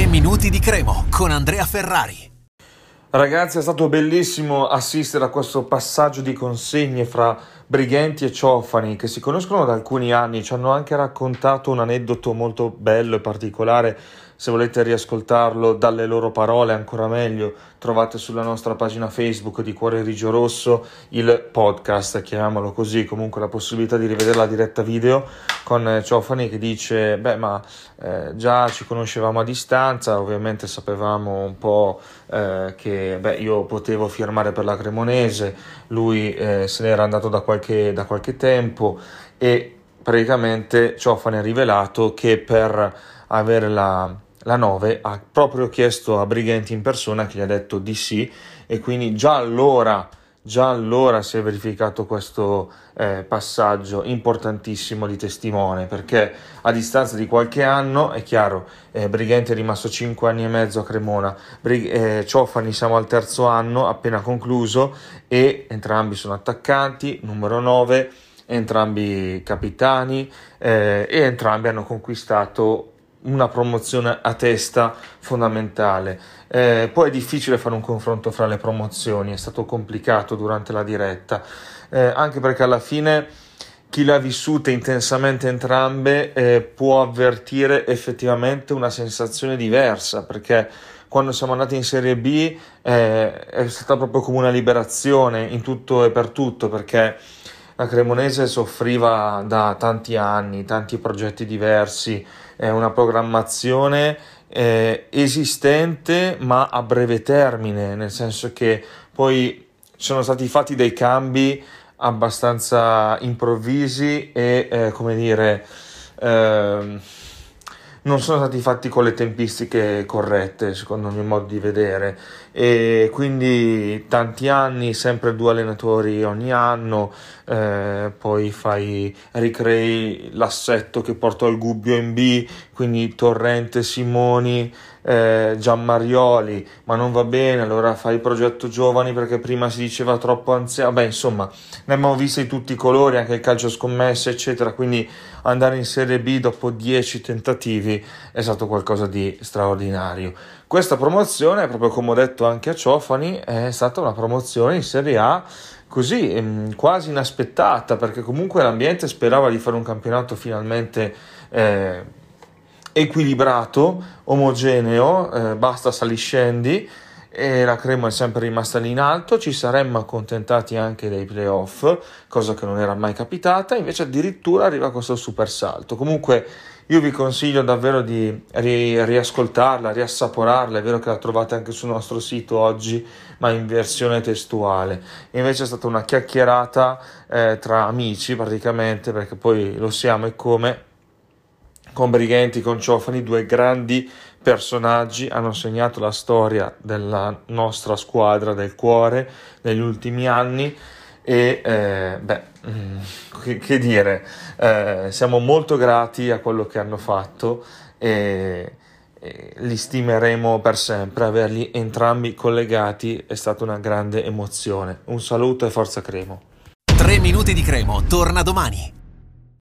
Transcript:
3 minuti di Cremo con Andrea Ferrari. Ragazzi, è stato bellissimo assistere a questo passaggio di consegne fra Brighenti e Ciofani che si conoscono da alcuni anni, ci hanno anche raccontato un aneddoto molto bello e particolare. Se volete riascoltarlo dalle loro parole ancora meglio, trovate sulla nostra pagina Facebook di Cuore Rigio Rosso il podcast, chiamiamolo così, comunque la possibilità di rivedere la diretta video con Ciofani che dice, beh ma eh, già ci conoscevamo a distanza, ovviamente sapevamo un po' eh, che beh, io potevo firmare per la Cremonese, lui eh, se n'era andato da qualche, da qualche tempo e praticamente Ciofani ha rivelato che per avere la la 9 ha proprio chiesto a Brighenti in persona che gli ha detto di sì e quindi già allora, già allora si è verificato questo eh, passaggio importantissimo di testimone perché a distanza di qualche anno è chiaro eh, Brighenti è rimasto 5 anni e mezzo a Cremona. Brig- eh, Ciofani siamo al terzo anno appena concluso e entrambi sono attaccanti numero 9 entrambi capitani eh, e entrambi hanno conquistato una promozione a testa fondamentale. Eh, poi è difficile fare un confronto fra le promozioni, è stato complicato durante la diretta, eh, anche perché alla fine chi le ha vissute intensamente entrambe eh, può avvertire effettivamente una sensazione diversa, perché quando siamo andati in Serie B eh, è stata proprio come una liberazione in tutto e per tutto, perché la Cremonese soffriva da tanti anni, tanti progetti diversi, è una programmazione eh, esistente ma a breve termine, nel senso che poi sono stati fatti dei cambi abbastanza improvvisi e eh, come dire eh, non sono stati fatti con le tempistiche corrette, secondo il mio modo di vedere. E quindi tanti anni, sempre due allenatori ogni anno, eh, poi fai, ricrei l'assetto che portò al Gubbio in B, quindi Torrente, Simoni, eh, Gianmarioli, ma non va bene, allora fai il progetto giovani perché prima si diceva troppo anziano, beh insomma ne abbiamo visti tutti i colori, anche il calcio scommesse eccetera, quindi andare in Serie B dopo 10 tentativi è stato qualcosa di straordinario. Questa promozione, proprio come ho detto anche a Ciofani, è stata una promozione in Serie A così ehm, quasi inaspettata perché comunque l'ambiente sperava di fare un campionato finalmente eh, equilibrato, omogeneo, eh, basta saliscendi e la Crema è sempre rimasta lì in alto, ci saremmo accontentati anche dei playoff, cosa che non era mai capitata, invece addirittura arriva questo super salto. Comunque io vi consiglio davvero di ri- riascoltarla, riassaporarla, è vero che la trovate anche sul nostro sito oggi, ma in versione testuale. Invece è stata una chiacchierata eh, tra amici praticamente, perché poi lo siamo e come con Brighenti, con Ciofani, due grandi personaggi hanno segnato la storia della nostra squadra del cuore negli ultimi anni e eh, beh, mm, che, che dire, eh, siamo molto grati a quello che hanno fatto e, e li stimeremo per sempre, averli entrambi collegati è stata una grande emozione. Un saluto e forza Cremo. 3 minuti di Cremo, torna domani.